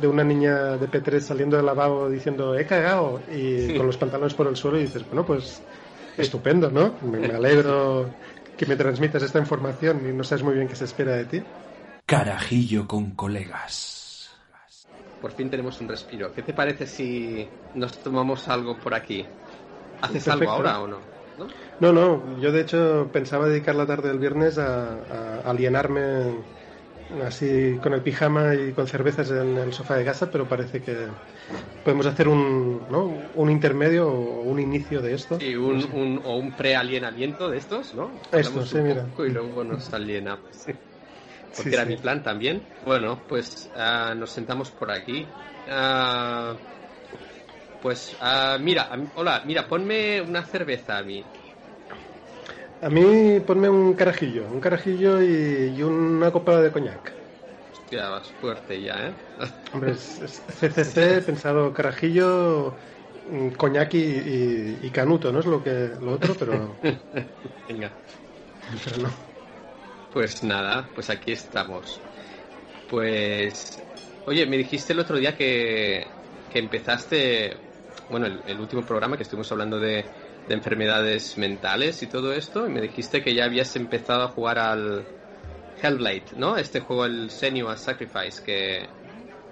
de una niña de P3 saliendo del lavabo diciendo he cagado y con los pantalones por el suelo y dices, bueno, pues estupendo, ¿no? Me, me alegro que me transmitas esta información y no sabes muy bien qué se espera de ti. Carajillo con colegas. Por fin tenemos un respiro. ¿Qué te parece si nos tomamos algo por aquí? ¿Haces Perfecto. algo ahora o no? ¿No? No, no, yo de hecho pensaba dedicar la tarde del viernes a, a alienarme así con el pijama y con cervezas en el sofá de casa, pero parece que podemos hacer un, ¿no? un intermedio o un inicio de esto. Sí, un, un- o un pre-alienamiento de estos, ¿no? Esto, sí, un mira. Y luego nos alienamos. Porque Sí, era sí. mi plan también. Bueno, pues ah, nos sentamos por aquí. Ah, pues ah, mira, hola, mira, ponme una cerveza a mí. A mí ponme un carajillo, un carajillo y, y una copa de coñac. Hostia, vas fuerte ya, ¿eh? Hombre, es, es CCC, he pensado carajillo, coñac y, y- y canuto, ¿no? Es lo que lo otro, pero, Venga. pero no. Pues nada, pues aquí estamos. Pues, oye, me dijiste el otro día que, que empezaste, bueno, el, el último programa que estuvimos hablando de, de enfermedades mentales y todo esto, y me dijiste que ya habías empezado a jugar al Hellblade, ¿no? Este juego, el Senua's Sacrifice, que,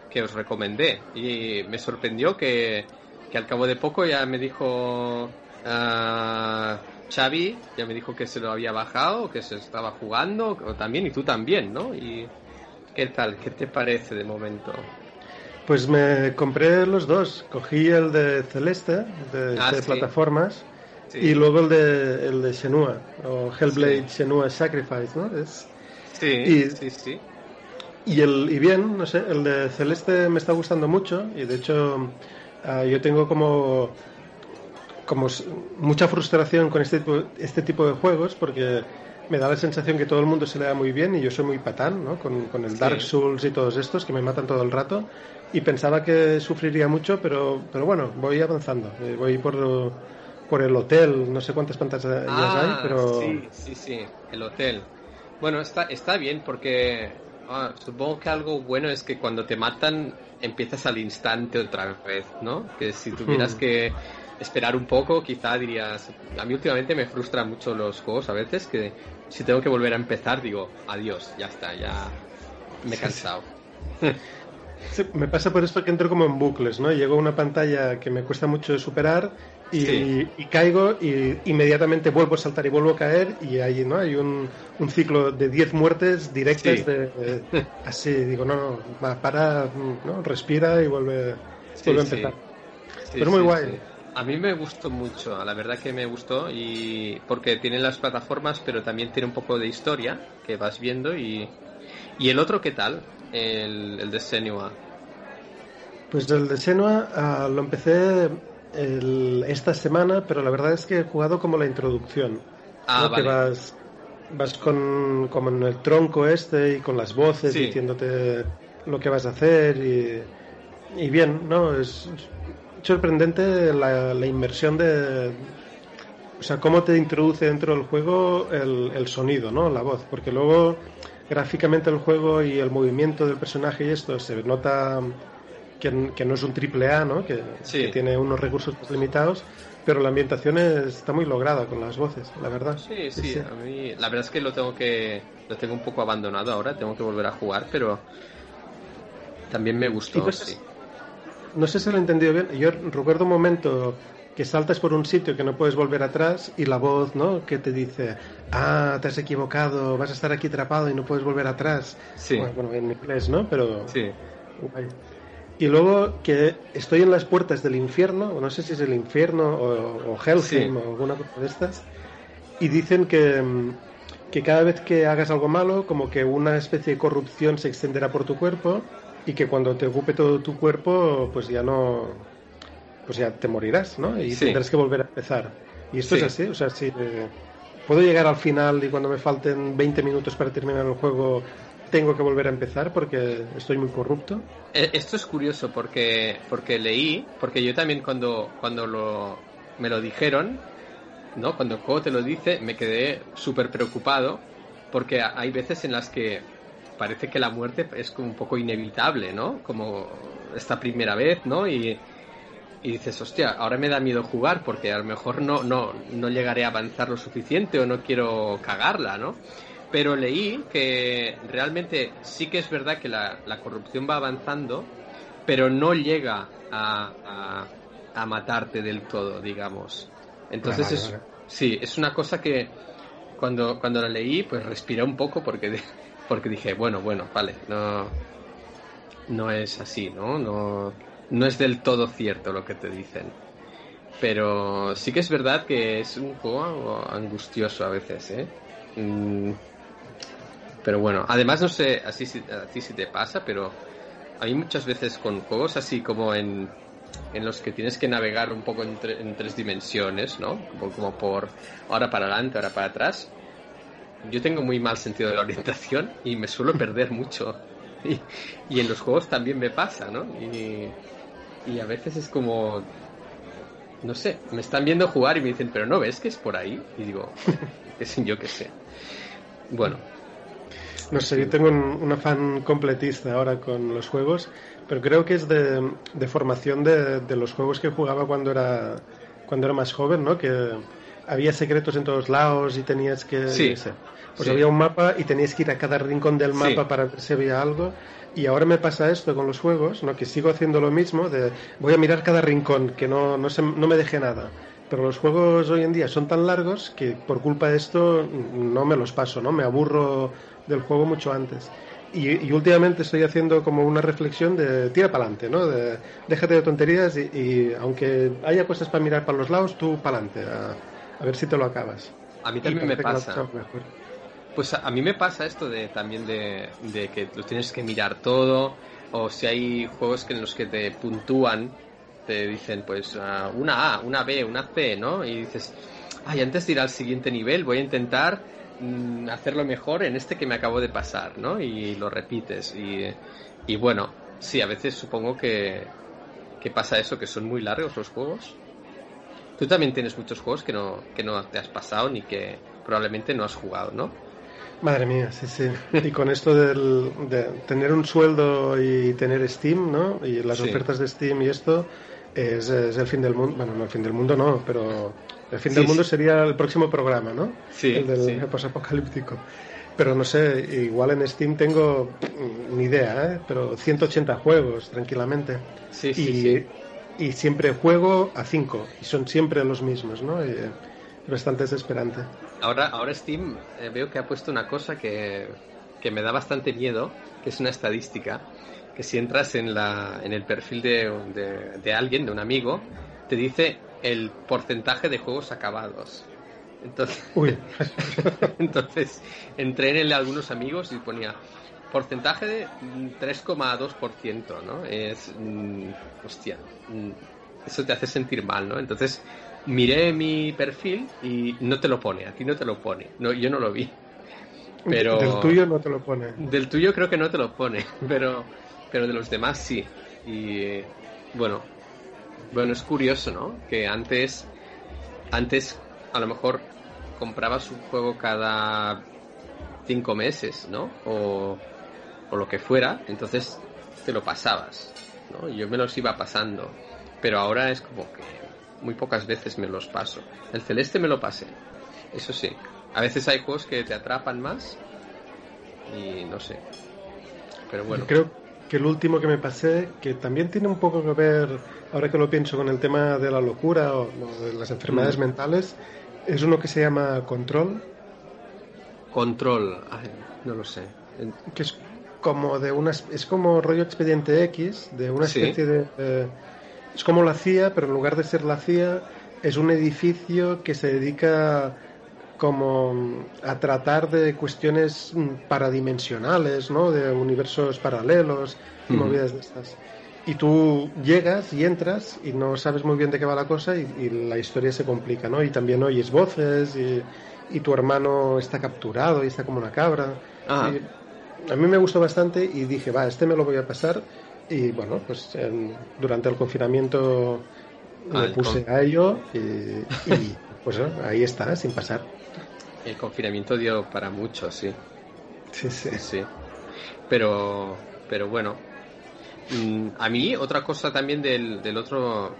que os recomendé. Y me sorprendió que, que al cabo de poco ya me dijo ah, Xavi, ya me dijo que se lo había bajado, que se estaba jugando, o también, y tú también, ¿no? Y ¿qué tal? ¿Qué te parece de momento? Pues me compré los dos. Cogí el de Celeste, de, Ah, de sí. plataformas, Sí. y luego el de, el de Shenua, o Hellblade Sí. Shenua Sacrifice, ¿no? Es, Sí, y- sí, sí. y, el, y bien, no sé, el de Celeste me está gustando mucho, y de hecho ah, yo tengo como, como mucha frustración con este tipo, este tipo de juegos, porque me da la sensación que todo el mundo se le da muy bien y yo soy muy patán, ¿no? Con, con el Sí. Dark Souls y todos estos que me matan todo el rato. Y pensaba que sufriría mucho, pero, pero bueno, voy avanzando. Eh, Voy por, por el hotel, no sé cuántas pantallas hay, pero... Ah, sí, sí, sí, el hotel. Bueno, está, está bien porque ah, supongo que algo bueno es que cuando te matan empiezas al instante otra vez, ¿no? Que si tuvieras Hmm. que esperar un poco, quizá dirías... A mí últimamente me frustran mucho los juegos a veces que si tengo que volver a empezar digo, adiós, ya está, ya me he Sí, cansado. Sí, me pasa por esto que entro como en bucles, ¿no? Llego a una pantalla que me cuesta mucho superar y, Sí. y caigo y inmediatamente vuelvo a saltar y vuelvo a caer y ahí, ¿no? Hay un, un ciclo de 10 muertes directas Sí. de, de- así, digo, no, no, para, ¿no? Respira y vuelve, Sí, vuelve a empezar. Pero muy guay. A mí me gustó mucho, la verdad que me gustó y porque tiene las plataformas, pero también tiene un poco de historia que vas viendo y y el otro qué tal, el, el de Senua. Pues el de Senua ah, lo empecé el- esta semana, pero la verdad es que he jugado como la introducción. Ah, ¿no? vale. Que vas, vas con, como en el tronco este y con las voces Sí. diciéndote lo que vas a hacer y, y bien, ¿no? Es sorprendente la, la inmersión de... O sea, cómo te introduce dentro del juego el, el sonido, ¿no? La voz, porque luego gráficamente el juego y el movimiento del personaje y esto se nota que, que no es un triple A, ¿no? Que, Sí. que tiene unos recursos más limitados, pero la ambientación está muy lograda con las voces, la verdad. Sí, sí, a mí la verdad es que lo tengo que lo tengo un poco abandonado ahora, tengo que volver a jugar, pero también me gustó, no sé- sí. No sé si lo he entendido bien. Yo recuerdo un momento que saltas por un sitio que no puedes volver atrás y la voz, ¿no? Que te dice, ah, te has equivocado, vas a estar aquí atrapado y no puedes volver atrás. Sí. Bueno, bueno, en inglés, ¿no? Pero Sí. guay. Y luego que estoy en las puertas del infierno, o no sé si es el infierno o, o Sí. o alguna cosa de estas, y dicen que, mm, que cada vez que hagas algo malo, como que una especie de corrupción se extenderá por tu cuerpo y que cuando te ocupe todo tu cuerpo, pues ya no, pues ya te morirás, ¿no? Y Sí. tendrás que volver a empezar. Y esto Sí. es así, o sea, si eh, puedo llegar al final y cuando me falten 20 minutos para terminar el juego, tengo que volver a empezar porque estoy muy corrupto. Eh, Esto es curioso porque porque leí, porque yo también cuando cuando lo me lo dijeron, ¿no? Cuando el te lo dice, me quedé súper preocupado porque hay veces en las que parece que la muerte es como un poco inevitable, ¿no? Como esta primera vez, ¿no? Y, y dices, hostia, ahora me da miedo jugar porque a lo mejor no, no, no llegaré a avanzar lo suficiente o no quiero cagarla, ¿no? Pero leí que realmente sí que es verdad que la, la corrupción va avanzando, pero no llega a, a, matarte del todo, digamos. Entonces, es, sí, es una cosa que cuando, cuando la leí, pues respiré un poco porque, porque dije, bueno, bueno, vale, no, no es así, ¿no? No, no es del todo cierto lo que te dicen. Pero sí que es verdad que es un juego angustioso a veces, ¿eh? Mm, pero bueno, además no sé así a ti si te pasa, pero hay muchas veces con juegos así como en, en los que tienes que navegar un poco en, tres dimensiones, ¿no? Como, por ahora para adelante, ahora para atrás. Yo tengo muy mal sentido de la orientación y me suelo perder mucho. Y, en los juegos también me pasa, ¿no? Y, y, a veces es como, no sé, me están viendo jugar y me dicen, pero no ves que es por ahí. Y digo, es yo que sé. Bueno. No sé, yo tengo un, un afán completista ahora con los juegos pero creo que es de, de formación de, de, los juegos que jugaba cuando era, cuando era más joven, ¿no? Que había secretos en todos lados y tenías que... Sí. pues había un mapa y tenías que ir a cada rincón del mapa para ver si había algo. Y ahora me pasa esto con los juegos, ¿no? Que sigo haciendo lo mismo, de voy a mirar cada rincón, que no, no, se, no me deje nada. Pero los juegos hoy en día son tan largos que por culpa de esto no me los paso, ¿no? Me aburro del juego mucho antes. Y, últimamente estoy haciendo como una reflexión de tira para adelante, ¿no? De, déjate de tonterías y, aunque haya cosas para mirar para los lados, tú para adelante, a, ver si te lo acabas. A mí también me pasa. Pues a, mí me pasa esto de también de, que lo tienes que mirar todo, o si hay juegos en los que te puntúan, te dicen pues una A, una B, una C, ¿no? Y dices, ay, antes de ir al siguiente nivel voy a intentar Mm, hacerlo mejor en este que me acabo de pasar, ¿no? Y lo repites. Y, y bueno, sí, a veces supongo que, que pasa eso, que son muy largos los juegos. Tú también tienes muchos juegos que no, que no te has pasado ni que probablemente no has jugado, ¿no? Madre mía, sí, sí. Y con esto del, de tener un sueldo y tener Steam, ¿no? Y las ofertas de Steam y esto, es, es, el fin del mundo. Bueno, no el fin del mundo, no, pero el fin del mundo sería el próximo programa, ¿no? Sí. El del posapocalíptico. Pero no sé, igual en Steam tengo ni idea, ¿eh? pero 180 juegos tranquilamente. Sí, sí, y, y siempre juego a 5 y son siempre los mismos, ¿no? Y, bastante desesperante. Ahora, ahora Steam eh, veo que ha puesto una cosa que, que me da bastante miedo, que es una estadística, que si entras en, la, en el perfil de, de, de alguien, de un amigo, te dice el porcentaje de juegos acabados. Entonces, entonces entré en el de algunos amigos y ponía porcentaje de 3,2%, ¿no? Es, mm, hostia, mm, eso te hace sentir mal, ¿no? Entonces miré mi perfil y no te lo pone, a ti no te lo pone, no, yo no lo vi. Pero del tuyo no te lo pone. Del tuyo creo que no te lo pone, pero pero de los demás sí. Y bueno, bueno, es curioso, ¿no? Que antes, antes a lo mejor comprabas un juego cada cinco meses, ¿no? O, o lo que fuera, entonces te lo pasabas, ¿no? Yo me los iba pasando, pero ahora es como que muy pocas veces me los paso. El celeste me lo pasé, eso sí. A veces hay juegos que te atrapan más y no sé. Pero bueno. Creo que el último que me pasé, que también tiene un poco que ver ahora que lo pienso con el tema de la locura o, de las enfermedades mm. mentales, es uno que se llama Control. Control, no lo sé. Que es como de una, es como rollo expediente X, de una especie de... es como la CIA, pero en lugar de ser la CIA, es un edificio que se dedica como a tratar de cuestiones paradimensionales, ¿no? De universos paralelos y movidas de estas y tú llegas y entras y no sabes muy bien de qué va la cosa y, la historia se complica, ¿no? Y también oyes voces y, tu hermano está capturado y está como una cabra. Ah. a mí me gustó bastante y dije, va, este me lo voy a pasar. Y bueno, pues durante el confinamiento me ah, puse a ello y, pues ahí está, sin pasar. El confinamiento dio para mucho, sí. Sí, sí. sí. Pero, pero bueno. Mm, a mí, otra cosa también del, del otro,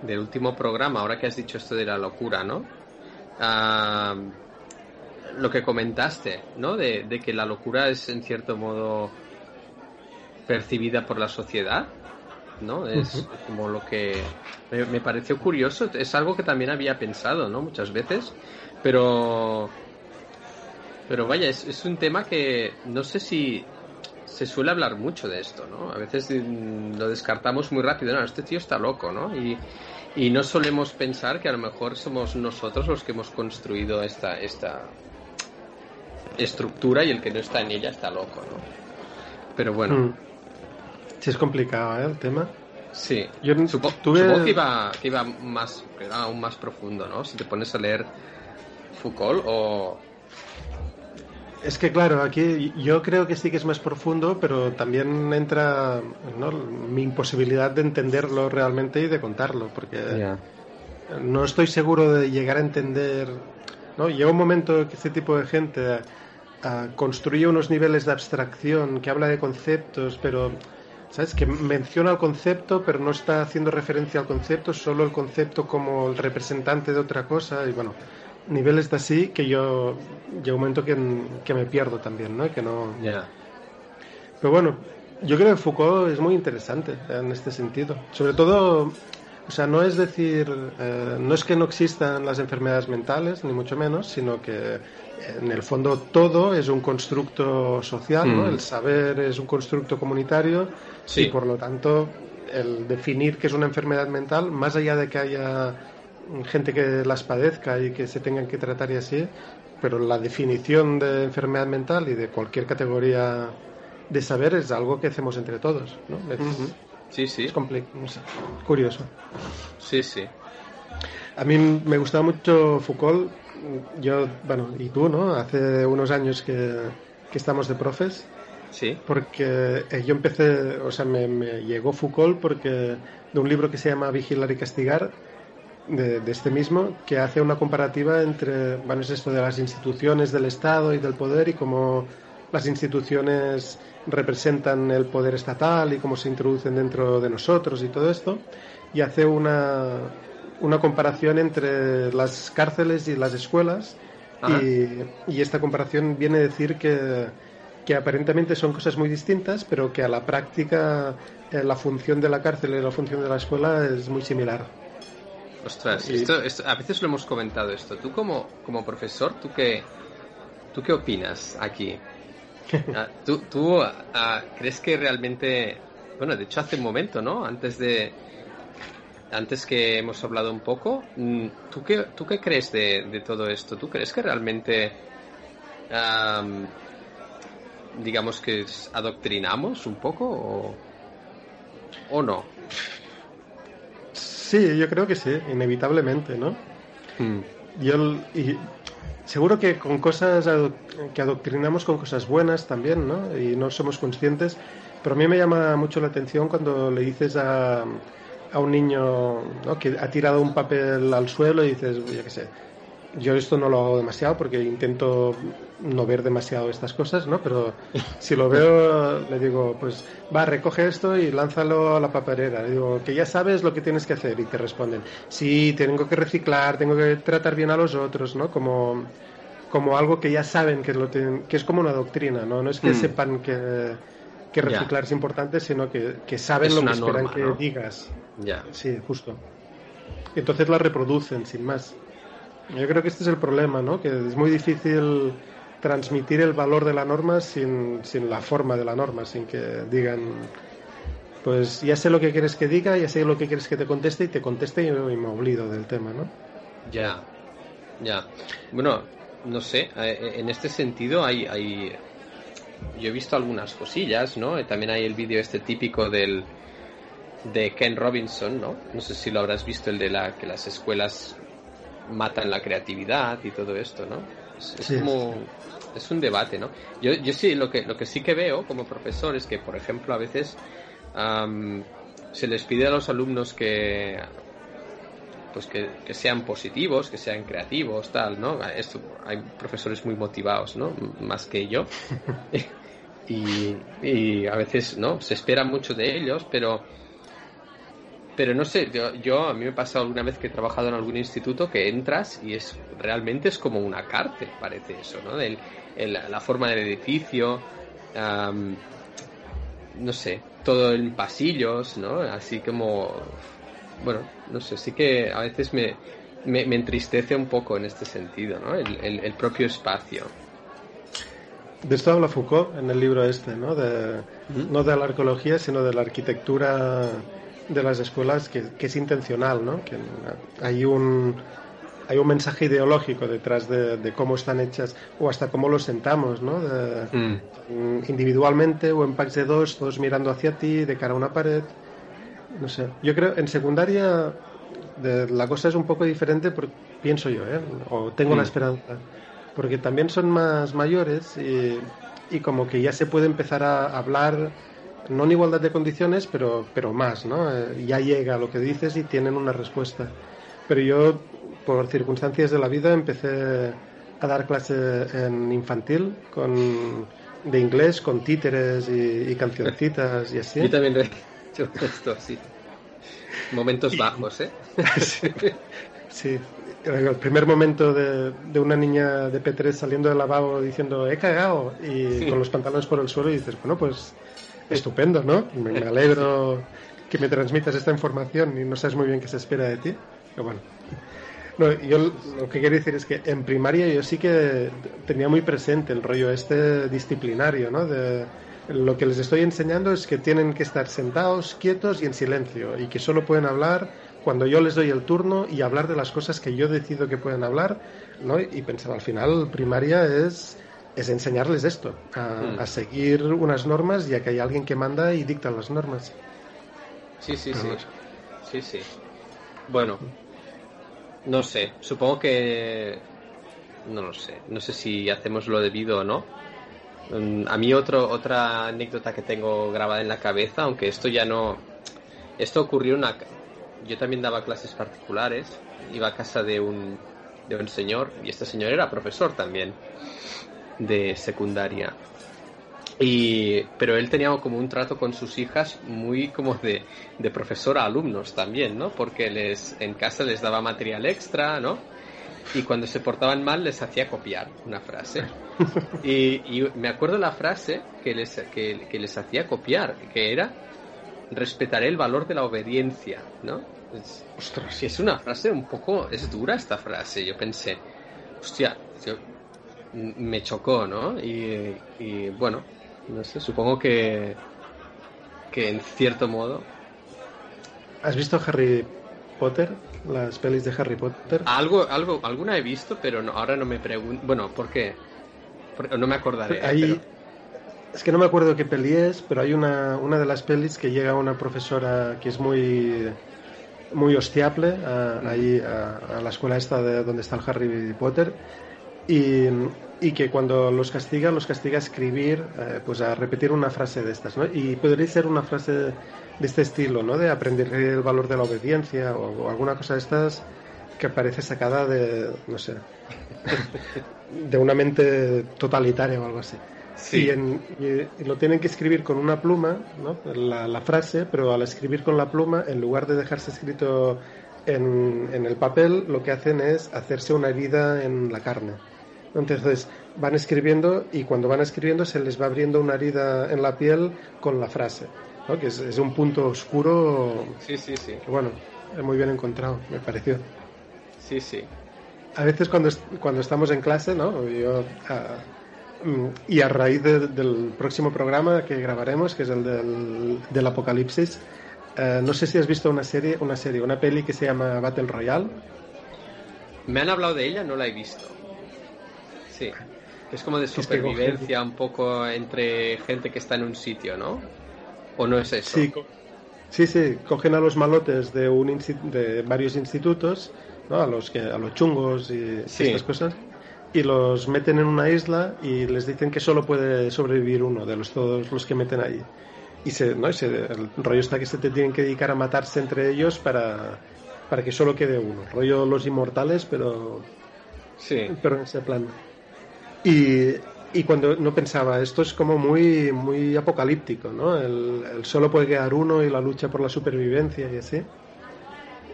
del último programa, ahora que has dicho esto de la locura, ¿no? Ah, lo que comentaste, ¿no? De, de, que la locura es en cierto modo percibida por la sociedad, ¿no? Es como lo que me, me, pareció curioso, es algo que también había pensado, ¿no? Muchas veces, pero pero vaya, es, es un tema que no sé si se suele hablar mucho de esto, ¿no? A veces mm, lo descartamos muy rápido, no, este tío está loco, ¿no? Y, y no solemos pensar que a lo mejor somos nosotros los que hemos construido esta, esta estructura y el que no está en ella está loco, ¿no? Pero bueno. Mm. Sí, es complicado, ¿eh? El tema. Sí, yo supo, tuve... supongo que iba, que iba más, que era aún más profundo, ¿no? Si te pones a leer Foucault o, es que claro, aquí yo creo que sí que es más profundo, pero también entra ¿no? mi imposibilidad de entenderlo realmente y de contarlo, porque no estoy seguro de llegar a entender. ¿no? Llega un momento que este tipo de gente construye unos niveles de abstracción, que habla de conceptos, pero ¿sabes? Que menciona el concepto, pero no está haciendo referencia al concepto, solo el concepto como el representante de otra cosa, y bueno niveles de así que yo llega un momento que, que me pierdo también, ¿no? Que no... Pero bueno, yo creo que Foucault es muy interesante en este sentido. Sobre todo, o sea, no es decir, eh, no es que no existan las enfermedades mentales, ni mucho menos, sino que en el fondo todo es un constructo social, ¿no? Mm. El saber es un constructo comunitario y por lo tanto el definir qué es una enfermedad mental, más allá de que haya gente que las padezca y que se tengan que tratar y así, pero la definición de enfermedad mental y de cualquier categoría de saber es algo que hacemos entre todos, ¿no? Sí, sí. Es curioso. Sí, sí. A mí me gustaba mucho Foucault, yo, bueno, y tú, ¿no? Hace unos años que, que estamos de profes. Sí. Porque eh, yo empecé, o sea, me, me llegó Foucault porque de un libro que se llama Vigilar y Castigar, de, este mismo que hace una comparativa entre, bueno, es esto de las instituciones del Estado y del poder y cómo las instituciones representan el poder estatal y cómo se introducen dentro de nosotros y todo esto, y hace una, una comparación entre las cárceles y las escuelas, y, y, esta comparación viene a decir que, que aparentemente son cosas muy distintas, pero que a la práctica eh, la función de la cárcel y la función de la escuela es muy similar. Ostras, esto, a veces lo hemos comentado esto. Tú como, como profesor, ¿tú qué, ¿tú qué opinas aquí? Ah, ¿Tú, tú ah, crees que realmente, bueno, de hecho hace un momento, ¿no? Antes de, antes que hemos hablado un poco, mm, ¿tú qué, tú qué crees de, de todo esto? ¿Tú crees que realmente, digamos que adoctrinamos un poco o, o no? Sí, yo creo que sí, inevitablemente, ¿no? Hmm. Yo, y seguro que con cosas que adoctrinamos con cosas buenas también, ¿no? Y no somos conscientes, pero a mí me llama mucho la atención cuando le dices a, a un niño que ha tirado un papel al suelo y dices, ya qué sé, yo esto no lo hago demasiado porque intento no ver demasiado estas cosas, ¿no? Pero si lo veo, le digo, pues va, recoge esto y lánzalo a la papelera. Le digo, que ya sabes lo que tienes que hacer. Y te responden, sí, tengo que reciclar, tengo que tratar bien a los otros, ¿no? Como, como algo que ya saben que, lo que es como una doctrina, ¿no? No es que hmm. sepan que, que reciclar es importante, sino que, que saben lo que esperan que digas. Ya. Sí, justo. Entonces la reproducen, sin más. Yo creo que este es el problema, ¿no? Que es muy difícil transmitir el valor de la norma sin, sin la forma de la norma, sin que digan, pues ya sé lo que quieres que diga, ya sé lo que quieres que te conteste y te conteste y me olvido del tema, ¿no? Ya, ya. Bueno, no sé, eh, en este sentido hay, hay... Yo he visto algunas cosillas, ¿no? También hay el vídeo este típico del de Ken Robinson, ¿no? No sé si lo habrás visto, el de la que las escuelas matan la creatividad y todo esto, ¿no? Es, como es un debate, ¿no? Yo, yo sí lo que lo que sí que veo como profesor es que, por ejemplo, a veces se les pide a los alumnos que pues que, sean positivos, que sean creativos, tal, ¿no? Esto, hay profesores muy motivados, ¿no? Más que yo. y, y, a veces no se espera mucho de ellos pero pero no sé yo, yo, a mí me ha pasado alguna vez que he trabajado en algún instituto que entras y es realmente es como una cárcel parece eso no el, la forma del edificio no sé todo en pasillos no así como bueno no sé sí que a veces me, me, entristece un poco en este sentido no el, el propio espacio. De esto habla Foucault en el libro este, ¿no? De, no de la arqueología, sino de la arquitectura de las escuelas, que, es intencional, ¿no? Que hay un, hay un mensaje ideológico detrás de, cómo están hechas, o hasta cómo los sentamos, ¿no? Mm. Individualmente o en packs de dos, todos mirando hacia ti, de cara a una pared. No sé. Yo creo, en secundaria la cosa es un poco diferente, porque, pienso yo, ¿eh? O tengo la mm. esperanza porque también son más mayores y, como que ya se puede empezar a hablar, no en igualdad de condiciones, pero, pero más, ¿no? Eh, ya llega lo que dices y tienen una respuesta. Pero yo, por circunstancias de la vida, empecé a dar clase en infantil con, de inglés con títeres y, y cancioncitas y así. Yo también lo he hecho esto, sí. Momentos bajos, ¿eh? sí, sí, el primer momento de, de, una niña de P3 saliendo del lavabo diciendo he cagado y con los pantalones por el suelo y dices, bueno, pues estupendo, ¿no? Me, alegro que me transmitas esta información y no sabes muy bien qué se espera de ti. Pero bueno. No, yo lo que quiero decir es que en primaria yo sí que tenía muy presente el rollo este disciplinario, ¿no? De, lo que les estoy enseñando es que tienen que estar sentados, quietos y en silencio y que solo pueden hablar cuando yo les doy el turno y hablar de las cosas que yo decido que pueden hablar, ¿no? Y pensar, al final, primaria es, es enseñarles esto, a, mm. seguir unas normas ya que hay alguien que manda y dicta las normas. Sí, sí, sí. Sí, sí. Bueno, no sé, supongo que... No lo sé, no sé si hacemos lo debido o no. Mm, a mí otro, otra anécdota que tengo grabada en la cabeza, aunque esto ya no... Esto ocurrió una, yo también daba clases particulares, iba a casa de un, de un señor, y este señor era profesor también de secundaria. Y, pero él tenía como un trato con sus hijas muy como de, de profesor a alumnos también, ¿no? Porque les, en casa les daba material extra, ¿no? Y cuando se portaban mal les hacía copiar una frase. Y, y me acuerdo la frase que les, que, que les hacía copiar, que era respetaré el valor de la obediencia, ¿no? Es, Ostras. es una frase un poco, es dura esta frase, yo pensé, hostia, me chocó, ¿no? Y, bueno, no sé, supongo que, que en cierto modo... ¿Has visto Harry Potter? Las pelis de Harry Potter. Algo, algo, alguna he visto, pero no, ahora no me pregunto. Bueno, ¿por qué? no me acordaré. Ahí, es que no me acuerdo qué peli es, pero hay una, una de las pelis que llega una profesora que es muy muy hostiable a, ahí a, la escuela esta de donde está el Harry Potter y, y que cuando los castiga los castiga a escribir eh, pues a repetir una frase de estas ¿no? y podría ser una frase de este estilo ¿no? de aprender el valor de la obediencia o, o alguna cosa de estas que parece sacada de no sé de una mente totalitaria o algo así y, lo tienen que escribir con una pluma, ¿no? la, frase, pero al escribir con la pluma, en lugar de dejarse escrito en, en, el papel, lo que hacen es hacerse una herida en la carne. Entonces van escribiendo y cuando van escribiendo se les va abriendo una herida en la piel con la frase, ¿no? que es, un punto oscuro. Sí, sí, sí. bueno, es muy bien encontrado, me pareció. Sí, sí. A veces cuando, cuando estamos en clase, ¿no? Yo, Mm, y a raíz del próximo programa que grabaremos, que es el del, apocalipsis, eh, no sé si has visto una serie, una serie, una peli que se llama Battle Royale. Me han hablado de ella, no la he visto. Sí. Es como de supervivencia un poco entre gente que está en un sitio, ¿no? ¿O no es eso? Sí, sí, sí. cogen a los malotes de, un de varios institutos, ¿no? a, los que, a los chungos y estas cosas y los meten en una isla y les dicen que solo puede sobrevivir uno de los todos los que meten ahí. Y, se, ¿no? el rollo está que se te tienen que dedicar a matarse entre ellos para, para que solo quede uno. Rollo los inmortales, pero, sí. pero en ese plan. Y, y cuando no pensaba, esto es como muy, muy apocalíptico, ¿no? El, solo puede quedar uno y la lucha por la supervivencia y así.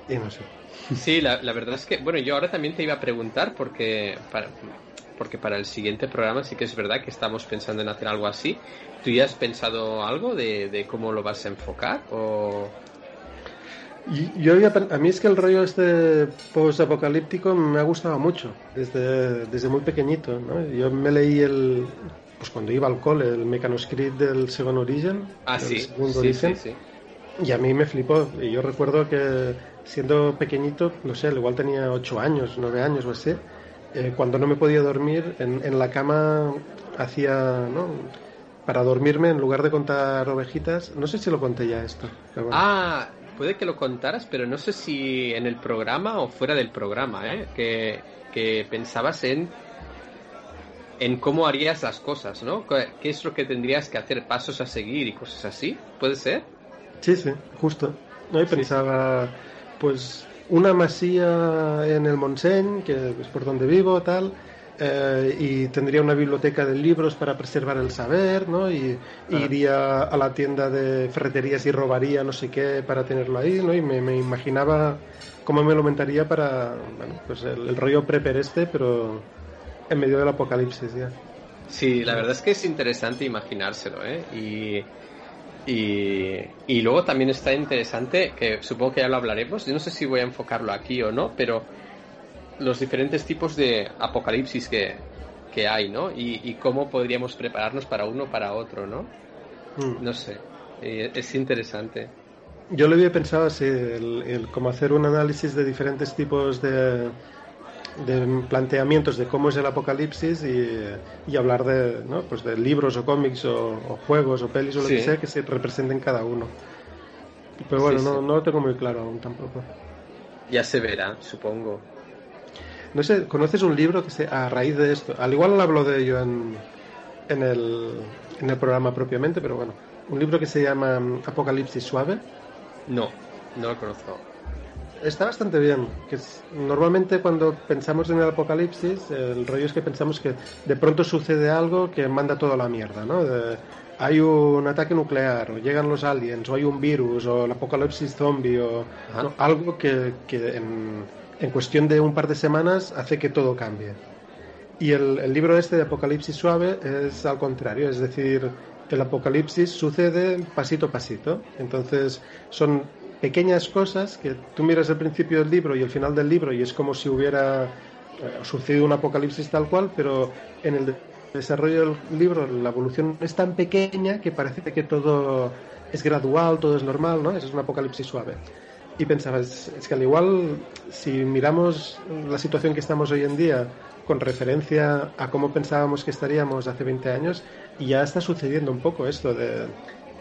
Y no sé. Sí, la, la verdad es que, bueno, yo ahora también te iba a preguntar porque para, porque para el siguiente programa sí que es verdad que estamos pensando en hacer algo así. ¿Tú ya has pensado algo de, de cómo lo vas a enfocar? O... Yo a mí es que el rollo este post-apocalíptico me ha gustado mucho desde, desde muy pequeñito. ¿no? Yo me leí el, pues cuando iba al cole, el Mechanoscript del Second Origin. Ah, sí, segundo sí, sí, sí, Y a mí me flipó. Y yo recuerdo que siendo pequeñito, no sé, igual tenía 8 años, 9 años o así, eh, cuando no me podía dormir, en, en la cama hacía, ¿no? Para dormirme, en lugar de contar ovejitas, no sé si lo conté ya esto. Pero bueno. Ah, puede que lo contaras, pero no sé si en el programa o fuera del programa, ¿eh? que, que pensabas en en cómo harías las cosas, ¿no? ¿Qué es lo que tendrías que hacer, pasos a seguir y cosas así? ¿Puede ser? Sí, sí, justo. ¿no? Y pensaba, pues, una masía en el Montseny, que es por donde vivo, tal, eh, y tendría una biblioteca de libros para preservar el saber, ¿no? Y, iría a la tienda de ferreterías y robaría no sé qué para tenerlo ahí, ¿no? Y me, me imaginaba cómo me lo montaría para, bueno, pues el, el rollo prepper este, pero en medio del apocalipsis ya. Sí, la verdad es que es interesante imaginárselo, ¿eh? Y, y, y, luego también está interesante, que supongo que ya lo hablaremos, yo no sé si voy a enfocarlo aquí o no, pero los diferentes tipos de apocalipsis que, que hay, ¿no? Y, y, cómo podríamos prepararnos para uno para otro, ¿no? Mm. No sé, es interesante. Yo lo había pensado así, el, el, como hacer un análisis de diferentes tipos de, de planteamientos de cómo es el apocalipsis y, y hablar de, ¿no? pues de libros o cómics o, o, juegos o pelis o lo Sí. que sea que se representen cada uno. Pero bueno, Sí, no, no lo tengo muy claro aún tampoco. Ya se verá, supongo. No sé, ¿conoces un libro que se, a raíz de esto? Al igual no hablo de ello en, en, el, en el programa propiamente, pero bueno, un libro que se llama mm, Apocalipsis Suave. No, no lo conozco. Está bastante bien. Que es- normalmente cuando pensamos en el apocalipsis, el rollo es que pensamos que de pronto sucede algo que manda todo a la mierda, ¿no? De- hay un ataque nuclear, o llegan los aliens, o hay un virus, o el apocalipsis zombie, o algo que, que en, en cuestión de un par de semanas hace que todo cambie. Y el, el libro este de Apocalipsis Suave es al contrario, es decir, el apocalipsis sucede pasito a pasito. Entonces son pequeñas cosas que tú miras el principio del libro y el final del libro y es como si hubiera eh, sucedido un apocalipsis tal cual, pero en el de- desarrollo del libro la evolución es tan pequeña que parece que todo es gradual, todo es normal, ¿no? Eso es un apocalipsis suave. Y pensaba, es, es que al igual, si miramos la situación que estamos hoy en día con referencia a cómo pensábamos que estaríamos hace 20 años, ya está sucediendo un poco esto de,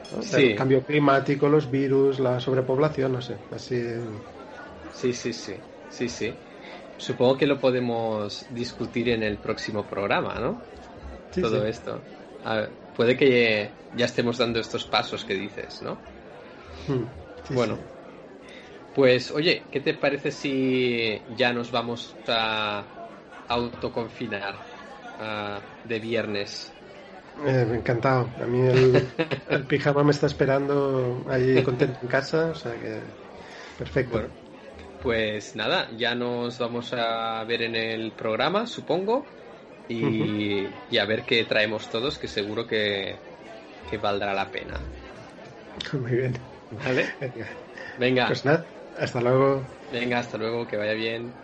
¿no? Sí. del cambio climático, los virus, la sobrepoblación, no sé, así. Sí, sí, sí, sí, sí. Supongo que lo podemos discutir en el próximo programa, ¿no? sí, Todo sí. esto. A ver, puede que ya estemos dando estos pasos que dices, ¿no? Hmm, bueno. Pues oye, ¿qué te parece si ya nos vamos a autoconfinar ah, de viernes? Eh, encantado. A mí el, el pijama me está esperando ahí contento en casa, o sea que perfecto. Bueno, pues nada, ya nos vamos a ver en el programa, supongo, y, y a ver qué traemos todos, que seguro que, que valdrá la pena. Muy bien. ¿Vale? Venga. Venga, Pues nada, hasta luego. venga, hasta luego, que vaya bien.